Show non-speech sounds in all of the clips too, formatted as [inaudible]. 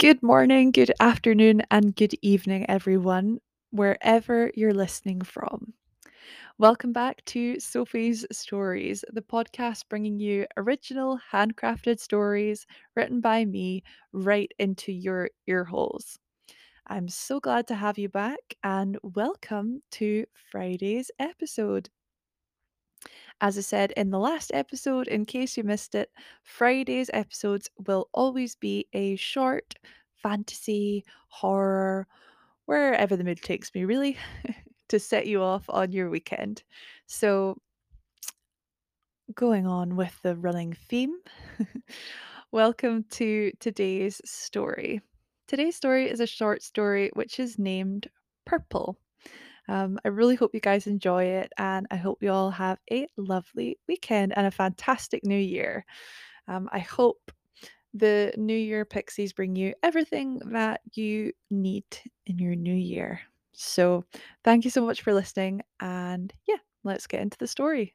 Good morning, good afternoon, and good evening, everyone, wherever you're listening from. Welcome back to Sophie's Stories, the podcast bringing you original, handcrafted stories written by me right into your earholes. I'm so glad to have you back, and welcome to Friday's episode. As I said in the last episode, in case you missed it, Friday's episodes will always be a short fantasy, horror, wherever the mood takes me, really, [laughs] to set you off on your weekend. So, going on with the running theme, [laughs] welcome to today's story. Today's story is a short story which is named Purple. Um, I really hope you guys enjoy it, and I hope you all have a lovely weekend and a fantastic new year. Um, I hope the New Year pixies bring you everything that you need in your new year. So, thank you so much for listening, and yeah, let's get into the story.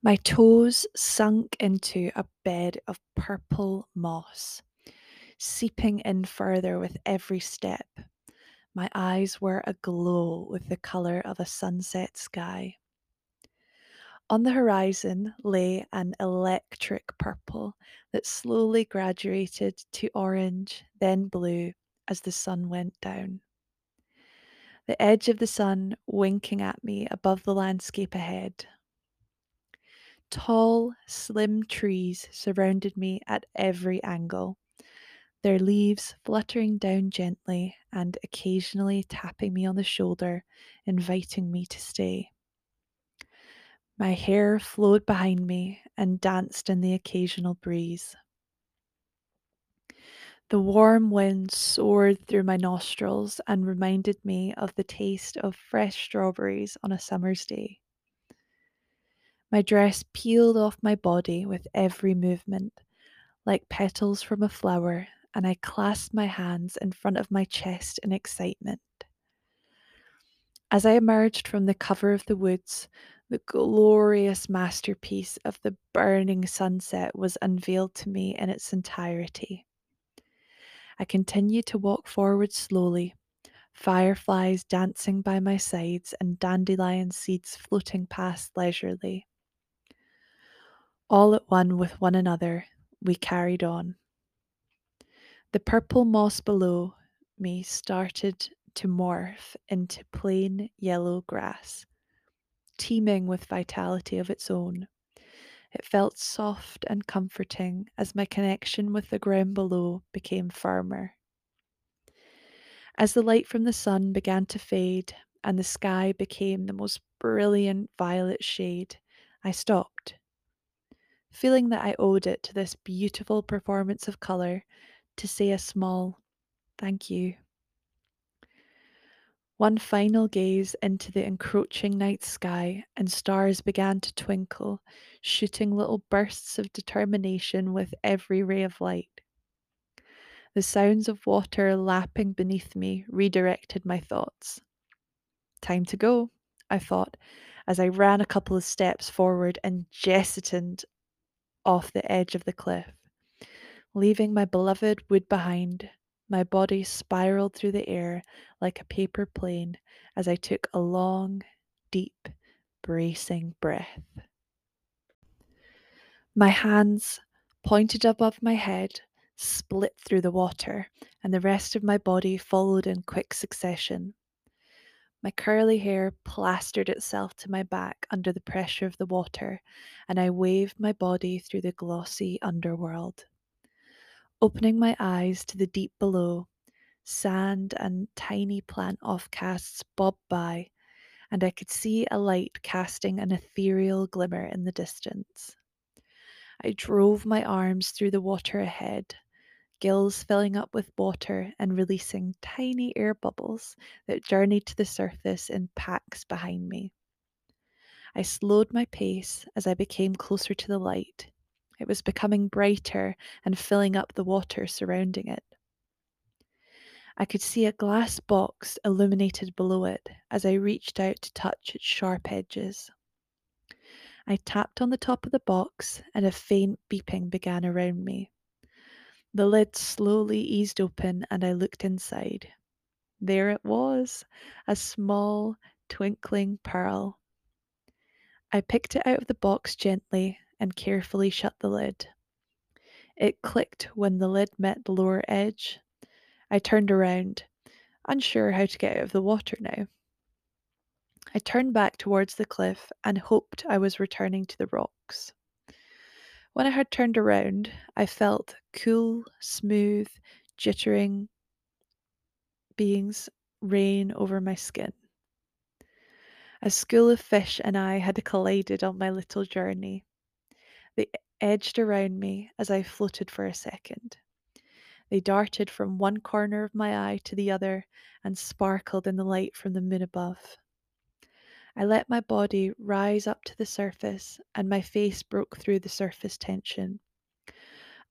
My toes sunk into a bed of purple moss, seeping in further with every step. My eyes were aglow with the colour of a sunset sky. On the horizon lay an electric purple that slowly graduated to orange, then blue as the sun went down. The edge of the sun winking at me above the landscape ahead. Tall, slim trees surrounded me at every angle, their leaves fluttering down gently and occasionally tapping me on the shoulder, inviting me to stay. My hair flowed behind me and danced in the occasional breeze. The warm wind soared through my nostrils and reminded me of the taste of fresh strawberries on a summer's day. My dress peeled off my body with every movement, like petals from a flower, and I clasped my hands in front of my chest in excitement. As I emerged from the cover of the woods, the glorious masterpiece of the burning sunset was unveiled to me in its entirety. I continued to walk forward slowly, fireflies dancing by my sides and dandelion seeds floating past leisurely. All at one with one another, we carried on. The purple moss below me started to morph into plain yellow grass, teeming with vitality of its own. It felt soft and comforting as my connection with the ground below became firmer. As the light from the sun began to fade and the sky became the most brilliant violet shade, I stopped feeling that I owed it to this beautiful performance of colour to say a small thank you. One final gaze into the encroaching night sky, and stars began to twinkle, shooting little bursts of determination with every ray of light. The sounds of water lapping beneath me redirected my thoughts. Time to go, I thought, as I ran a couple of steps forward and jettisoned off the edge of the cliff. Leaving my beloved wood behind, my body spiraled through the air like a paper plane as I took a long, deep, bracing breath. My hands, pointed above my head, split through the water, and the rest of my body followed in quick succession. My curly hair plastered itself to my back under the pressure of the water, and I waved my body through the glossy underworld. Opening my eyes to the deep below, sand and tiny plant offcasts bobbed by, and I could see a light casting an ethereal glimmer in the distance. I drove my arms through the water ahead, gills filling up with water and releasing tiny air bubbles that journeyed to the surface in packs behind me. I slowed my pace as I became closer to the light. It was becoming brighter and filling up the water surrounding it. I could see a glass box illuminated below it as I reached out to touch its sharp edges. I tapped on the top of the box, and a faint beeping began around me. The lid slowly eased open, and I looked inside. There it was, a small, twinkling pearl. I picked it out of the box gently and carefully shut the lid. It clicked when the lid met the lower edge. I turned around, unsure how to get out of the water now. I turned back towards the cliff and hoped I was returning to the rocks. When I had turned around, I felt cool, smooth, jittering beings rain over my skin. A school of fish and I had collided on my little journey. They edged around me as I floated for a second. They darted from one corner of my eye to the other and sparkled in the light from the moon above. I let my body rise up to the surface, and my face broke through the surface tension.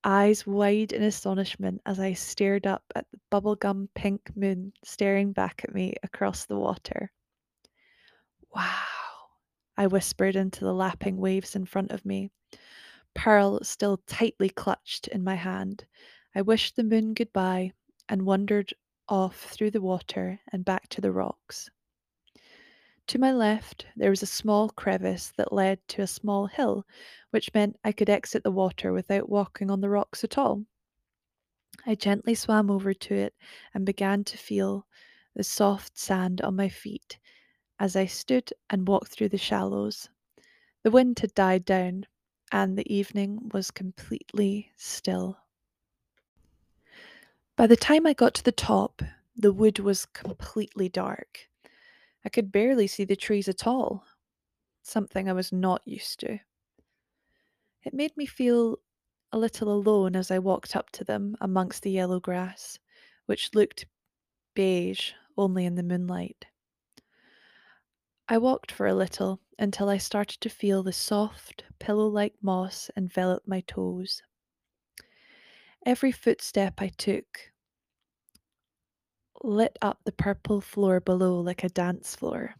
Eyes wide in astonishment as I stared up at the bubblegum pink moon staring back at me across the water. Wow, I whispered into the lapping waves in front of me. Pearl still tightly clutched in my hand. I wished the moon goodbye and wandered off through the water and back to the rocks. To my left, there was a small crevice that led to a small hill, which meant I could exit the water without walking on the rocks at all. I gently swam over to it and began to feel the soft sand on my feet as I stood and walked through the shallows. The wind had died down, and the evening was completely still. By the time I got to the top, the wood was completely dark. I could barely see the trees at all, something I was not used to. It made me feel a little alone as I walked up to them amongst the yellow grass, which looked beige only in the moonlight. I walked for a little until I started to feel the soft, pillow like moss envelop my toes. Every footstep I took lit up the purple floor below like a dance floor.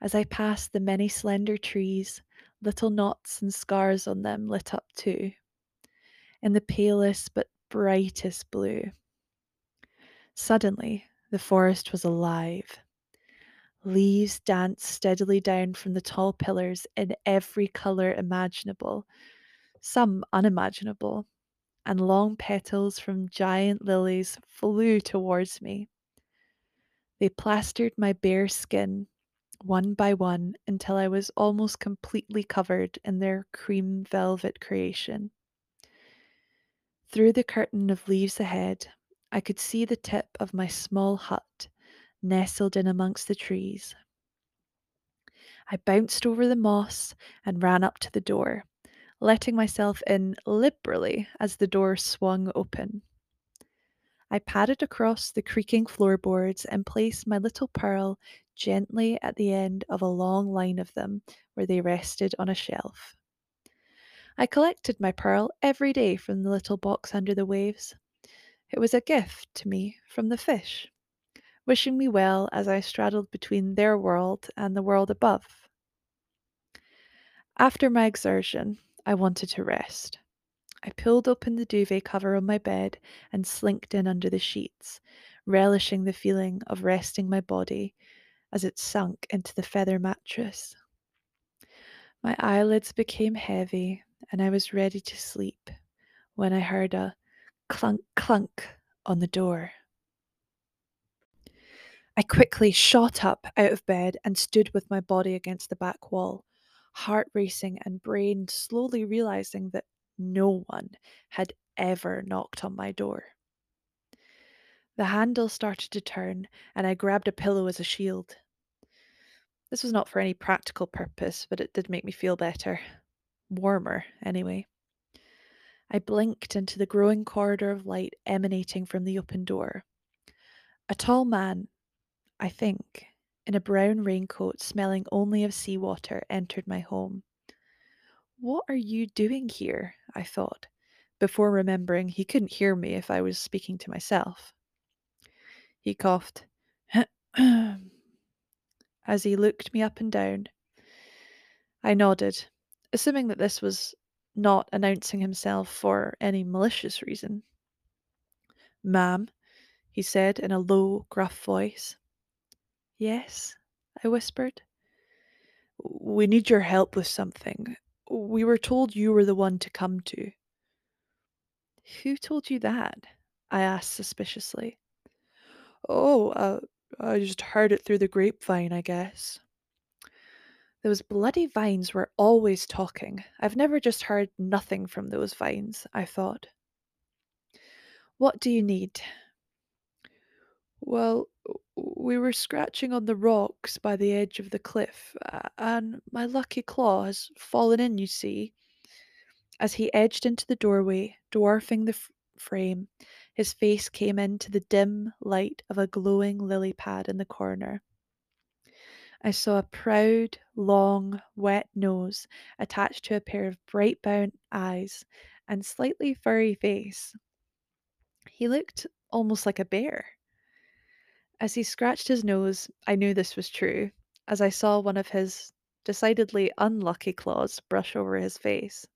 As I passed the many slender trees, little knots and scars on them lit up too, in the palest but brightest blue. Suddenly, the forest was alive. Leaves danced steadily down from the tall pillars in every colour imaginable, some unimaginable, and long petals from giant lilies flew towards me. They plastered my bare skin one by one until I was almost completely covered in their cream velvet creation. Through the curtain of leaves ahead, I could see the tip of my small hut nestled in amongst the trees. I bounced over the moss and ran up to the door, letting myself in liberally as the door swung open. I padded across the creaking floorboards and placed my little pearl gently at the end of a long line of them where they rested on a shelf. I collected my pearl every day from the little box under the waves. It was a gift to me from the fish wishing me well as I straddled between their world and the world above. After my exertion, I wanted to rest. I pulled open the duvet cover on my bed and slinked in under the sheets, relishing the feeling of resting my body as it sunk into the feather mattress. My eyelids became heavy and I was ready to sleep when I heard a clunk clunk on the door. I quickly shot up out of bed and stood with my body against the back wall, heart racing and brain slowly realizing that no one had ever knocked on my door. The handle started to turn, and I grabbed a pillow as a shield. This was not for any practical purpose, but it did make me feel better. Warmer, anyway. I blinked into the growing corridor of light emanating from the open door. A tall man I think, in a brown raincoat smelling only of seawater, entered my home. What are you doing here? I thought, before remembering he couldn't hear me if I was speaking to myself. He coughed [clears throat] as he looked me up and down. I nodded, assuming that this was not announcing himself for any malicious reason. Ma'am, he said in a low, gruff voice. Yes, I whispered. We need your help with something. We were told you were the one to come to. Who told you that? I asked suspiciously. Oh, uh, I just heard it through the grapevine, I guess. Those bloody vines were always talking. I've never just heard nothing from those vines, I thought. What do you need? Well, we were scratching on the rocks by the edge of the cliff, uh, and my lucky claw has fallen in, you see. As he edged into the doorway, dwarfing the f- frame, his face came into the dim light of a glowing lily pad in the corner. I saw a proud, long, wet nose attached to a pair of bright brown eyes and slightly furry face. He looked almost like a bear. As he scratched his nose, I knew this was true, as I saw one of his decidedly unlucky claws brush over his face.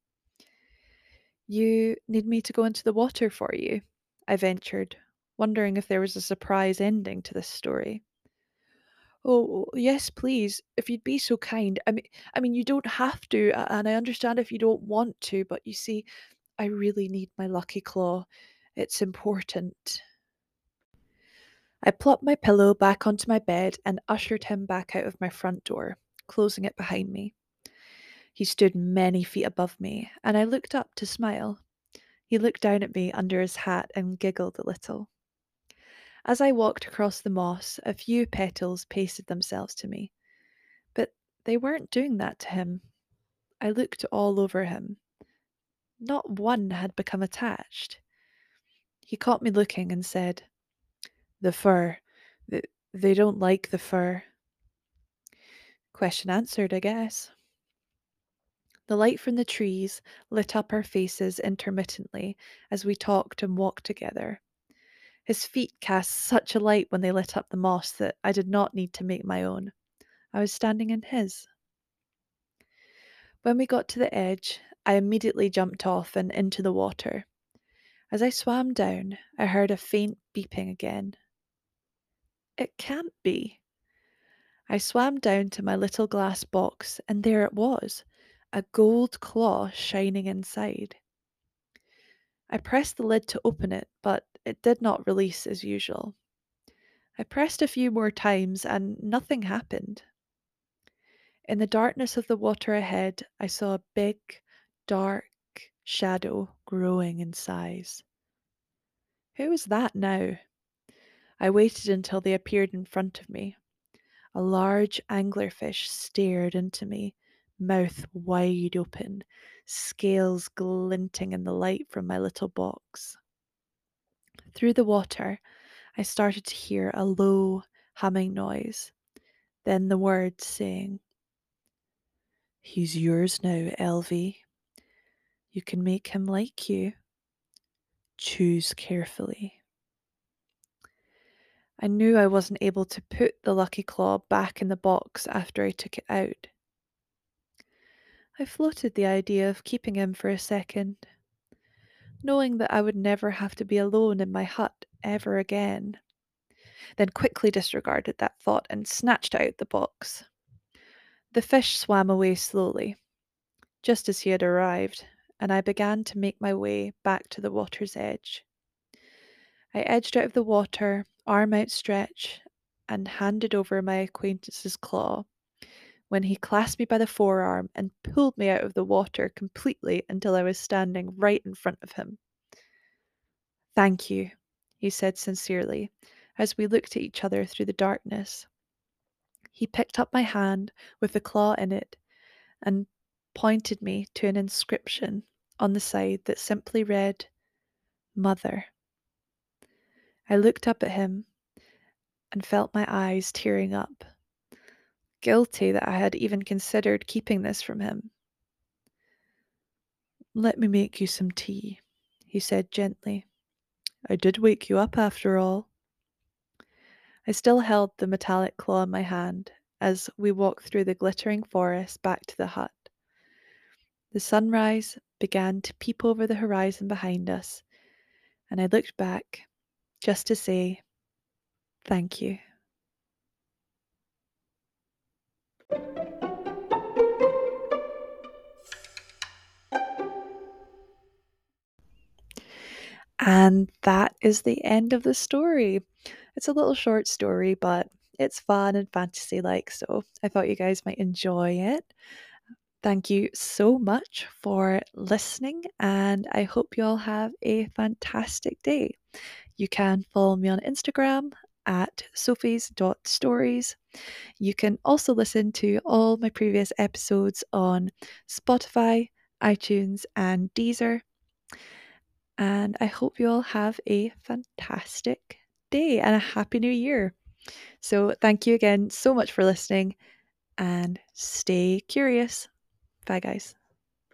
You need me to go into the water for you? I ventured, wondering if there was a surprise ending to this story. Oh, yes, please, if you'd be so kind. I mean, I mean, you don't have to, and I understand if you don't want to, but you see, I really need my lucky claw. It's important. I plopped my pillow back onto my bed and ushered him back out of my front door, closing it behind me. He stood many feet above me, and I looked up to smile. He looked down at me under his hat and giggled a little. As I walked across the moss, a few petals pasted themselves to me, but they weren't doing that to him. I looked all over him. Not one had become attached. He caught me looking and said, The fur. Th- They don't like the fur. Question answered, I guess. The light from the trees lit up our faces intermittently as we talked and walked together. His feet cast such a light when they lit up the moss that I did not need to make my own. I was standing in his. When we got to the edge, I immediately jumped off and into the water. As I swam down, I heard a faint beeping again. It can't be. I swam down to my little glass box, and there it was a gold claw shining inside. I pressed the lid to open it, but it did not release as usual. I pressed a few more times, and nothing happened. In the darkness of the water ahead, I saw a big, dark shadow growing in size. Who was that now? I waited until they appeared in front of me. A large anglerfish stared into me, mouth wide open, scales glinting in the light from my little box. Through the water, I started to hear a low humming noise, then the words saying, He's yours now, Elvee. You can make him like you. Choose carefully. I knew I wasn't able to put the lucky claw back in the box after I took it out. I floated the idea of keeping him for a second, knowing that I would never have to be alone in my hut ever again, then quickly disregarded that thought and snatched out the box. The fish swam away slowly, just as he had arrived, and I began to make my way back to the water's edge. I edged out of the water, arm outstretched, and handed over my acquaintance's claw when he clasped me by the forearm and pulled me out of the water completely until I was standing right in front of him. Thank you, he said sincerely, as we looked at each other through the darkness. He picked up my hand with the claw in it and pointed me to an inscription on the side that simply read, Mother. I looked up at him and felt my eyes tearing up, guilty that I had even considered keeping this from him. Let me make you some tea, he said gently. I did wake you up after all. I still held the metallic claw in my hand as we walked through the glittering forest back to the hut. The sunrise began to peep over the horizon behind us, and I looked back just to say thank you. And that is the end of the story. It's a little short story, but it's fun and fantasy like, so I thought you guys might enjoy it. Thank you so much for listening, and I hope you all have a fantastic day. You can follow me on Instagram at sophies.stories. You can also listen to all my previous episodes on Spotify, iTunes, and Deezer. And I hope you all have a fantastic day and a happy new year. So, thank you again so much for listening and stay curious. Bye, guys.